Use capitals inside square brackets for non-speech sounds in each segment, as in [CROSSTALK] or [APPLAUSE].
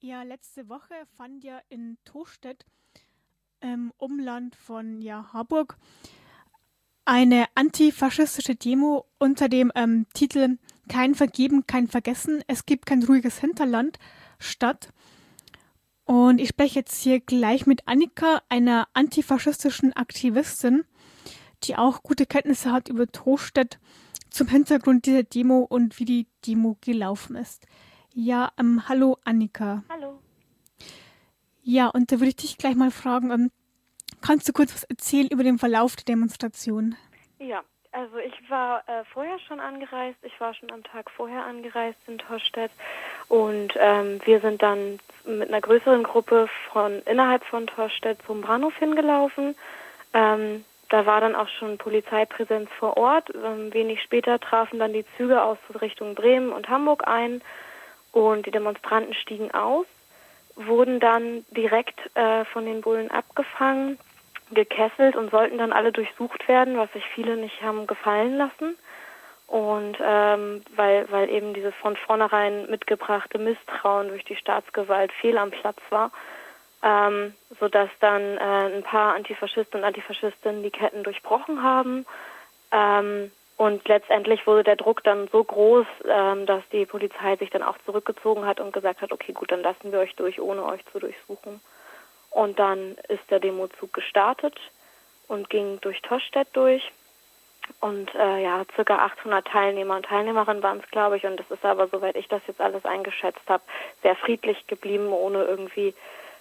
Ja, letzte Woche fand ja in Tostedt, im Umland von ja, Harburg, eine antifaschistische Demo unter dem ähm, Titel Kein Vergeben, kein Vergessen, es gibt kein ruhiges Hinterland statt. Und ich spreche jetzt hier gleich mit Annika, einer antifaschistischen Aktivistin, die auch gute Kenntnisse hat über Tostedt zum Hintergrund dieser Demo und wie die Demo gelaufen ist. Ja, ähm, hallo Annika. Hallo. Ja, und da würde ich dich gleich mal fragen, ähm, kannst du kurz was erzählen über den Verlauf der Demonstration? Ja, also ich war äh, vorher schon angereist, ich war schon am Tag vorher angereist in Torstedt und ähm, wir sind dann mit einer größeren Gruppe von innerhalb von Torstedt zum Bahnhof hingelaufen. Ähm, da war dann auch schon Polizeipräsenz vor Ort. Ähm, wenig später trafen dann die Züge aus Richtung Bremen und Hamburg ein und die Demonstranten stiegen aus, wurden dann direkt äh, von den Bullen abgefangen, gekesselt und sollten dann alle durchsucht werden, was sich viele nicht haben gefallen lassen. Und ähm, weil, weil eben dieses von vornherein mitgebrachte Misstrauen durch die Staatsgewalt fehl am Platz war, ähm, sodass dann äh, ein paar Antifaschisten und Antifaschistinnen die Ketten durchbrochen haben. Ähm, und letztendlich wurde der Druck dann so groß, ähm, dass die Polizei sich dann auch zurückgezogen hat und gesagt hat, okay, gut, dann lassen wir euch durch, ohne euch zu durchsuchen. Und dann ist der Demozug gestartet und ging durch Tostedt durch. Und äh, ja, circa 800 Teilnehmer und Teilnehmerinnen waren es, glaube ich. Und das ist aber, soweit ich das jetzt alles eingeschätzt habe, sehr friedlich geblieben, ohne irgendwie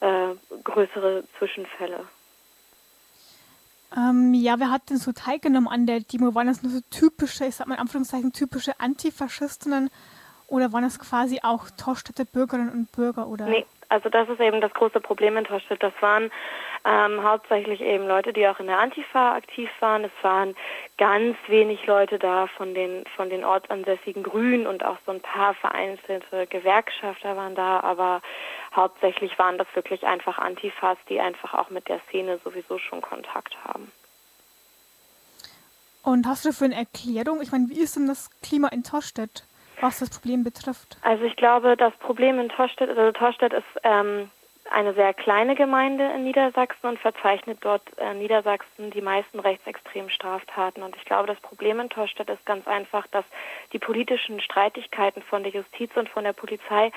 äh, größere Zwischenfälle. Ähm, ja, wer hat denn so teilgenommen an der Demo? Waren das nur so typische, ich sag mal in Anführungszeichen, typische Antifaschistinnen oder waren das quasi auch Torstädter Bürgerinnen und Bürger? Oder? Nee, also das ist eben das große Problem in Torstedt. Das waren ähm, hauptsächlich eben Leute, die auch in der Antifa aktiv waren. Es waren ganz wenig Leute da von den von den ortsansässigen Grünen und auch so ein paar vereinzelte Gewerkschafter waren da, aber hauptsächlich waren das wirklich einfach Antifas, die einfach auch mit der Szene sowieso schon Kontakt haben. Und hast du für eine Erklärung, ich meine, wie ist denn das Klima in Torstedt, was das Problem betrifft? Also ich glaube, das Problem in Torstedt, also Torstedt ist ähm, eine sehr kleine Gemeinde in Niedersachsen und verzeichnet dort äh, Niedersachsen die meisten rechtsextremen Straftaten. Und ich glaube, das Problem in Torstedt ist ganz einfach, dass die politischen Streitigkeiten von der Justiz und von der Polizei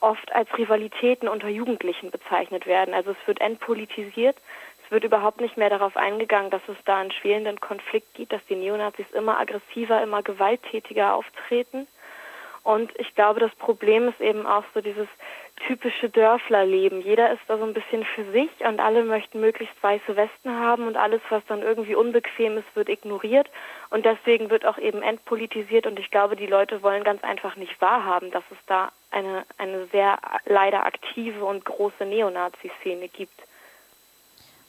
oft als Rivalitäten unter Jugendlichen bezeichnet werden. Also es wird entpolitisiert. Es wird überhaupt nicht mehr darauf eingegangen, dass es da einen schwelenden Konflikt gibt, dass die Neonazis immer aggressiver, immer gewalttätiger auftreten. Und ich glaube, das Problem ist eben auch so dieses typische Dörflerleben. Jeder ist da so ein bisschen für sich und alle möchten möglichst weiße Westen haben und alles, was dann irgendwie unbequem ist, wird ignoriert und deswegen wird auch eben entpolitisiert und ich glaube, die Leute wollen ganz einfach nicht wahrhaben, dass es da eine, eine sehr leider aktive und große Neonazi-Szene gibt.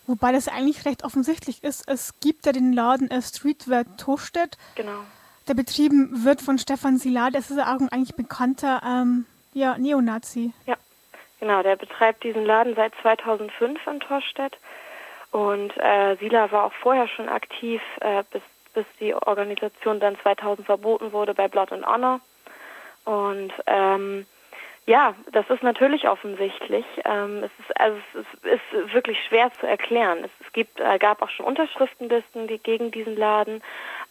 Wobei das eigentlich recht offensichtlich ist. Es gibt ja den Laden äh, Streetwear Tostedt. Genau. Der betrieben wird von Stefan Silat. Das ist auch ein eigentlich bekannter ähm, ja, Neonazi. Ja, genau. Der betreibt diesen Laden seit 2005 in Torstedt. Und äh, Sila war auch vorher schon aktiv, äh, bis, bis die Organisation dann 2000 verboten wurde bei Blood and Honor. Und ähm, ja, das ist natürlich offensichtlich. Ähm, es ist also es ist, wirklich schwer zu erklären. Es, es gibt äh, gab auch schon Unterschriftenlisten die gegen diesen Laden,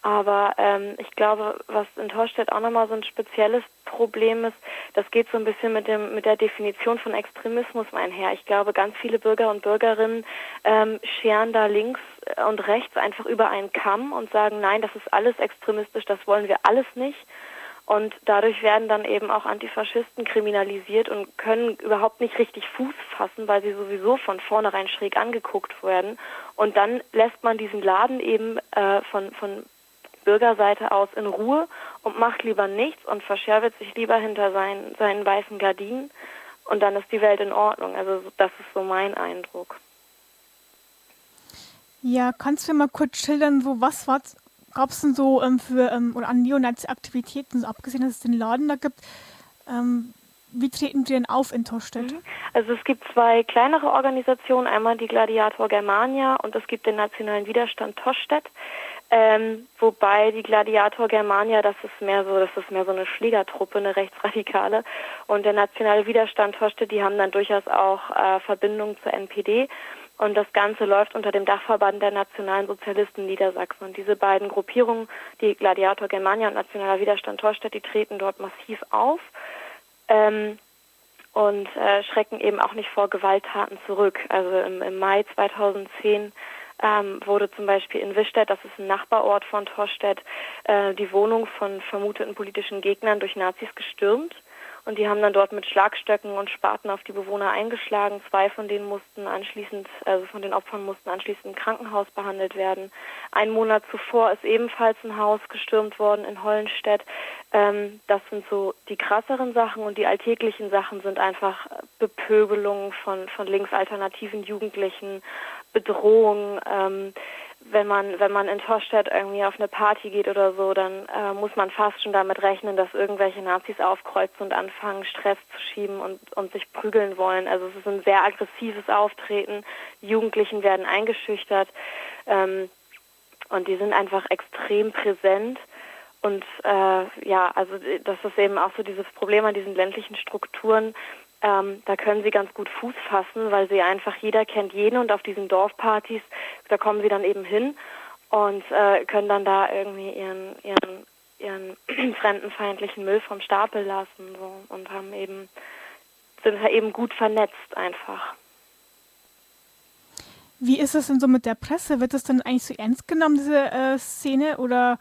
aber ähm, ich glaube, was in Torstedt auch nochmal so ein spezielles Problem ist, das geht so ein bisschen mit dem mit der Definition von Extremismus einher. Ich glaube, ganz viele Bürger und Bürgerinnen ähm, scheren da links und rechts einfach über einen Kamm und sagen, nein, das ist alles extremistisch, das wollen wir alles nicht. Und dadurch werden dann eben auch Antifaschisten kriminalisiert und können überhaupt nicht richtig Fuß fassen, weil sie sowieso von vornherein schräg angeguckt werden. Und dann lässt man diesen Laden eben äh, von, von Bürgerseite aus in Ruhe und macht lieber nichts und verscherbelt sich lieber hinter seinen, seinen weißen Gardinen. Und dann ist die Welt in Ordnung. Also das ist so mein Eindruck. Ja, kannst du mir mal kurz schildern, so was war gab es denn so ähm, für ähm, oder an Neonazi-Aktivitäten, so abgesehen, dass es den Laden da gibt, ähm, wie treten die denn auf in Torstedt? Mhm. Also es gibt zwei kleinere Organisationen, einmal die Gladiator Germania und es gibt den Nationalen Widerstand Torstedt. Ähm, wobei die Gladiator Germania, das ist mehr so, das ist mehr so eine Schlägertruppe, eine rechtsradikale. Und der Nationale Widerstand Torstedt, die haben dann durchaus auch äh, Verbindungen zur NPD. Und das Ganze läuft unter dem Dachverband der Nationalen Sozialisten Niedersachsen. Und diese beiden Gruppierungen, die Gladiator Germania und Nationaler Widerstand Torstedt, die treten dort massiv auf ähm, und äh, schrecken eben auch nicht vor Gewalttaten zurück. Also im, im Mai 2010 ähm, wurde zum Beispiel in Wischstedt, das ist ein Nachbarort von Torstedt, äh, die Wohnung von vermuteten politischen Gegnern durch Nazis gestürmt. Und die haben dann dort mit Schlagstöcken und Spaten auf die Bewohner eingeschlagen. Zwei von denen mussten anschließend, also von den Opfern mussten anschließend im Krankenhaus behandelt werden. Ein Monat zuvor ist ebenfalls ein Haus gestürmt worden in Hollenstedt. Ähm, das sind so die krasseren Sachen und die alltäglichen Sachen sind einfach Bepöbelungen von, von linksalternativen Jugendlichen, Bedrohung. Ähm, wenn man wenn man in Torstedt irgendwie auf eine Party geht oder so, dann äh, muss man fast schon damit rechnen, dass irgendwelche Nazis aufkreuzen und anfangen Stress zu schieben und und sich prügeln wollen. Also es ist ein sehr aggressives Auftreten. Jugendlichen werden eingeschüchtert ähm, und die sind einfach extrem präsent. Und äh, ja, also das ist eben auch so dieses Problem an diesen ländlichen Strukturen, ähm, da können sie ganz gut Fuß fassen, weil sie einfach jeder kennt jeden und auf diesen Dorfpartys, da kommen sie dann eben hin und äh, können dann da irgendwie ihren, ihren, ihren [CLEARS THROAT] fremdenfeindlichen Müll vom Stapel lassen so, und haben eben, sind da eben gut vernetzt einfach. Wie ist es denn so mit der Presse? Wird das dann eigentlich so ernst genommen, diese äh, Szene, oder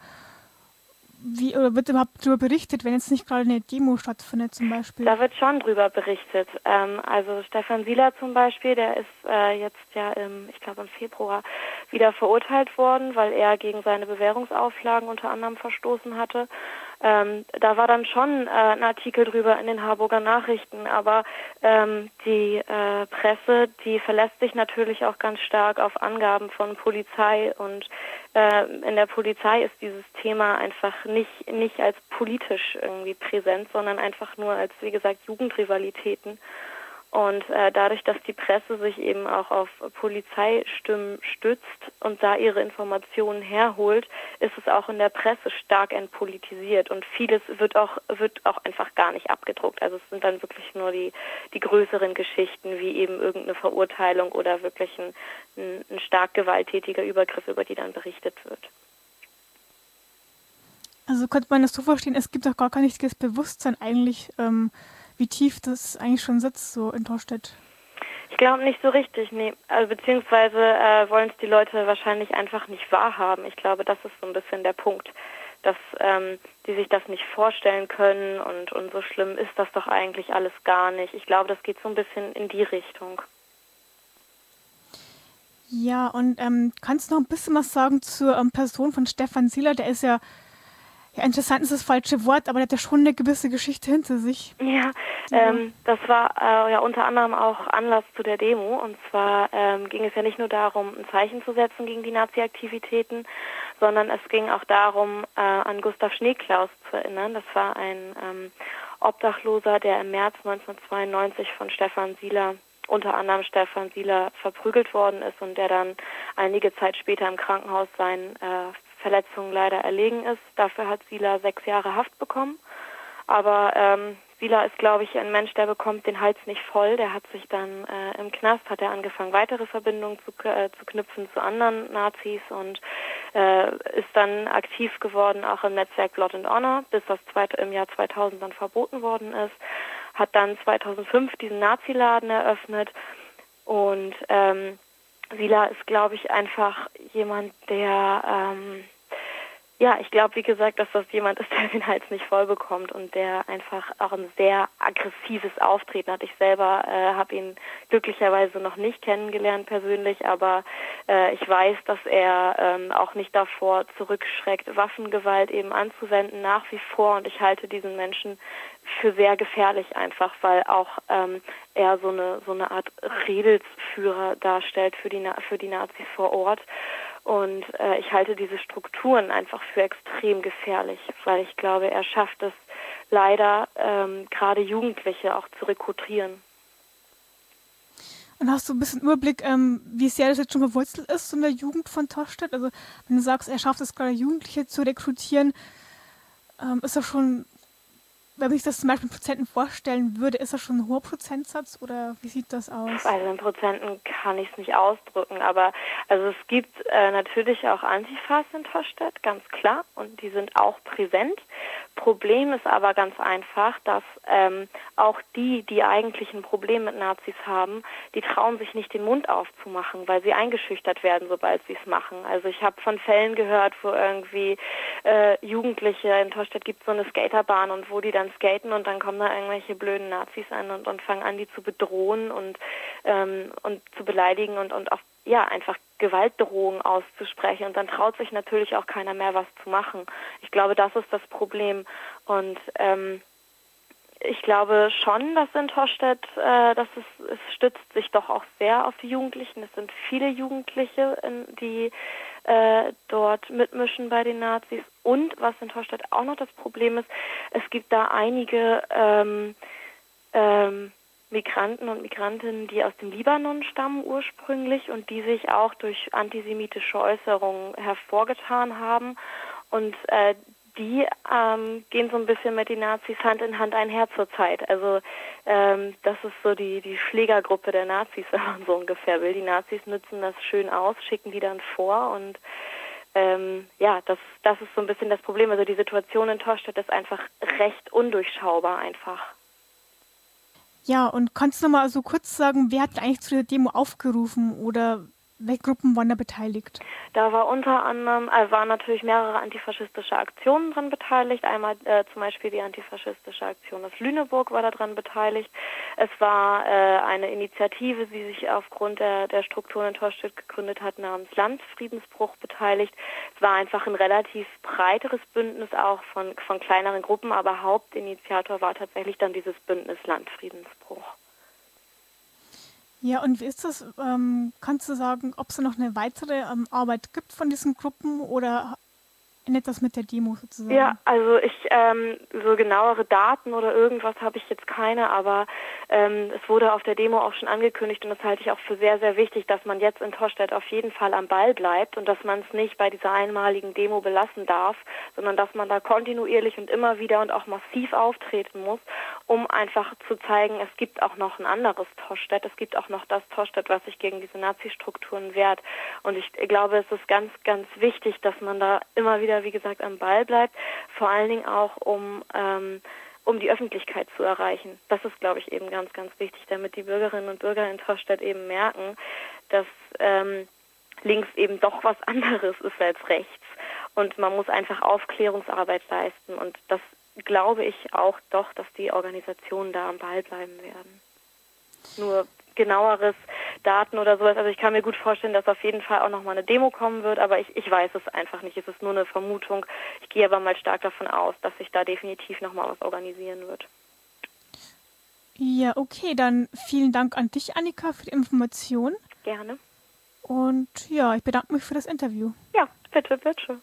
wie oder wird überhaupt darüber berichtet, wenn jetzt nicht gerade eine Demo stattfindet zum Beispiel? Da wird schon drüber berichtet. Ähm, also Stefan Sieler zum Beispiel, der ist äh, jetzt ja im, ich glaube im Februar wieder verurteilt worden, weil er gegen seine Bewährungsauflagen unter anderem verstoßen hatte. Ähm, da war dann schon äh, ein Artikel drüber in den Harburger Nachrichten, aber ähm, die äh, Presse, die verlässt sich natürlich auch ganz stark auf Angaben von Polizei und äh, in der Polizei ist dieses Thema einfach nicht nicht als politisch irgendwie präsent, sondern einfach nur als wie gesagt Jugendrivalitäten. Und äh, dadurch, dass die Presse sich eben auch auf Polizeistimmen stützt und da ihre Informationen herholt, ist es auch in der Presse stark entpolitisiert und vieles wird auch wird auch einfach gar nicht abgedruckt. Also es sind dann wirklich nur die die größeren Geschichten wie eben irgendeine Verurteilung oder wirklich ein, ein, ein stark gewalttätiger Übergriff, über die dann berichtet wird. Also könnte man das so verstehen, es gibt auch gar kein richtiges Bewusstsein eigentlich. Ähm wie tief das eigentlich schon sitzt, so in Torstedt? Ich glaube nicht so richtig, nee. Also beziehungsweise äh, wollen es die Leute wahrscheinlich einfach nicht wahrhaben. Ich glaube, das ist so ein bisschen der Punkt, dass ähm, die sich das nicht vorstellen können und, und so schlimm ist das doch eigentlich alles gar nicht. Ich glaube, das geht so ein bisschen in die Richtung. Ja, und ähm, kannst du noch ein bisschen was sagen zur ähm, Person von Stefan Sieler? Der ist ja ja, interessant ist das falsche Wort, aber der hat ja schon eine gewisse Geschichte hinter sich. Ja, ähm, das war äh, ja unter anderem auch Anlass zu der Demo. Und zwar ähm, ging es ja nicht nur darum, ein Zeichen zu setzen gegen die Nazi-Aktivitäten, sondern es ging auch darum, äh, an Gustav Schneeklaus zu erinnern. Das war ein ähm, Obdachloser, der im März 1992 von Stefan Sieler unter anderem Stefan Sieler verprügelt worden ist und der dann einige Zeit später im Krankenhaus seinen äh, Verletzungen leider erlegen ist. Dafür hat Sila sechs Jahre Haft bekommen. Aber ähm, Sila ist, glaube ich, ein Mensch, der bekommt den Hals nicht voll. Der hat sich dann äh, im Knast, hat er angefangen, weitere Verbindungen zu, äh, zu knüpfen zu anderen Nazis und äh, ist dann aktiv geworden, auch im Netzwerk Blood and Honor, bis das zweite, im Jahr 2000 dann verboten worden ist. Hat dann 2005 diesen Naziladen eröffnet und ähm, Sila ist, glaube ich, einfach jemand, der, ähm, ja, ich glaube, wie gesagt, dass das jemand ist, [LAUGHS] der den Hals nicht voll bekommt und der einfach auch ein sehr aggressives Auftreten hat. Ich selber äh, habe ihn glücklicherweise noch nicht kennengelernt persönlich, aber äh, ich weiß, dass er ähm, auch nicht davor zurückschreckt, Waffengewalt eben anzuwenden, nach wie vor. Und ich halte diesen Menschen für sehr gefährlich einfach, weil auch ähm, er so eine so eine Art Redelsführer darstellt für die für die Nazis vor Ort. Und äh, ich halte diese Strukturen einfach für extrem gefährlich, weil ich glaube, er schafft es leider ähm, gerade Jugendliche auch zu rekrutieren. Und hast du ein bisschen Überblick, ähm, wie sehr das jetzt schon verwurzelt ist in der Jugend von Torstedt? Also wenn du sagst, er schafft es gerade Jugendliche zu rekrutieren, ähm, ist das schon wenn ich das zum Beispiel in Prozenten vorstellen würde, ist das schon ein hoher Prozentsatz oder wie sieht das aus? Also in Prozenten kann ich es nicht ausdrücken, aber also es gibt äh, natürlich auch Antifas in Torstedt, ganz klar, und die sind auch präsent. Problem ist aber ganz einfach, dass ähm, auch die, die eigentlich ein Problem mit Nazis haben, die trauen sich nicht den Mund aufzumachen, weil sie eingeschüchtert werden, sobald sie es machen. Also ich habe von Fällen gehört, wo irgendwie äh, Jugendliche in Torstedt gibt so eine Skaterbahn und wo die dann skaten und dann kommen da irgendwelche blöden Nazis an und, und fangen an, die zu bedrohen und ähm, und zu beleidigen und und auch ja, einfach Gewaltdrohungen auszusprechen. Und dann traut sich natürlich auch keiner mehr, was zu machen. Ich glaube, das ist das Problem. Und ähm, ich glaube schon, dass in Torstedt, äh, dass es, es stützt sich doch auch sehr auf die Jugendlichen. Es sind viele Jugendliche, die äh, dort mitmischen bei den Nazis. Und was in Torstedt auch noch das Problem ist, es gibt da einige ähm, ähm, Migranten und Migrantinnen, die aus dem Libanon stammen ursprünglich und die sich auch durch antisemitische Äußerungen hervorgetan haben. Und äh, die ähm, gehen so ein bisschen mit den Nazis Hand in Hand einher zurzeit. Also ähm, das ist so die, die Schlägergruppe der Nazis, [LAUGHS] wenn man so ungefähr will. Die Nazis nutzen das schön aus, schicken die dann vor und ähm, ja, das, das ist so ein bisschen das Problem. Also die Situation in Torstedt ist einfach recht undurchschaubar einfach. Ja, und kannst du mal so kurz sagen, wer hat eigentlich zu der Demo aufgerufen oder welche Gruppen waren da beteiligt? Da war unter anderem, äh, waren natürlich mehrere antifaschistische Aktionen dran beteiligt. Einmal äh, zum Beispiel die antifaschistische Aktion aus Lüneburg war daran beteiligt. Es war äh, eine Initiative, die sich aufgrund der, der Strukturen in Torstedt gegründet hat, namens Landfriedensbruch beteiligt. Es war einfach ein relativ breiteres Bündnis auch von, von kleineren Gruppen, aber Hauptinitiator war tatsächlich dann dieses Bündnis Landfriedensbruch. Ja, und wie ist das? Ähm, kannst du sagen, ob es noch eine weitere ähm, Arbeit gibt von diesen Gruppen oder endet das mit der Demo sozusagen? Ja, also ich, ähm, so genauere Daten oder irgendwas habe ich jetzt keine, aber ähm, es wurde auf der Demo auch schon angekündigt und das halte ich auch für sehr, sehr wichtig, dass man jetzt in Torstedt auf jeden Fall am Ball bleibt und dass man es nicht bei dieser einmaligen Demo belassen darf, sondern dass man da kontinuierlich und immer wieder und auch massiv auftreten muss, um einfach zu zeigen, es gibt auch noch ein anderes Torstedt, es gibt auch noch das Torstedt, was sich gegen diese Nazi-Strukturen wehrt. Und ich glaube, es ist ganz, ganz wichtig, dass man da immer wieder wie gesagt, am Ball bleibt, vor allen Dingen auch um ähm, um die Öffentlichkeit zu erreichen. Das ist, glaube ich, eben ganz, ganz wichtig, damit die Bürgerinnen und Bürger in Torstedt eben merken, dass ähm, links eben doch was anderes ist als rechts. Und man muss einfach Aufklärungsarbeit leisten. Und das glaube ich auch doch, dass die Organisationen da am Ball bleiben werden. Nur genaueres Daten oder sowas. Also ich kann mir gut vorstellen, dass auf jeden Fall auch nochmal eine Demo kommen wird, aber ich, ich weiß es einfach nicht. Es ist nur eine Vermutung. Ich gehe aber mal stark davon aus, dass sich da definitiv nochmal was organisieren wird. Ja, okay, dann vielen Dank an dich, Annika, für die Information. Gerne. Und ja, ich bedanke mich für das Interview. Ja, bitte, bitte.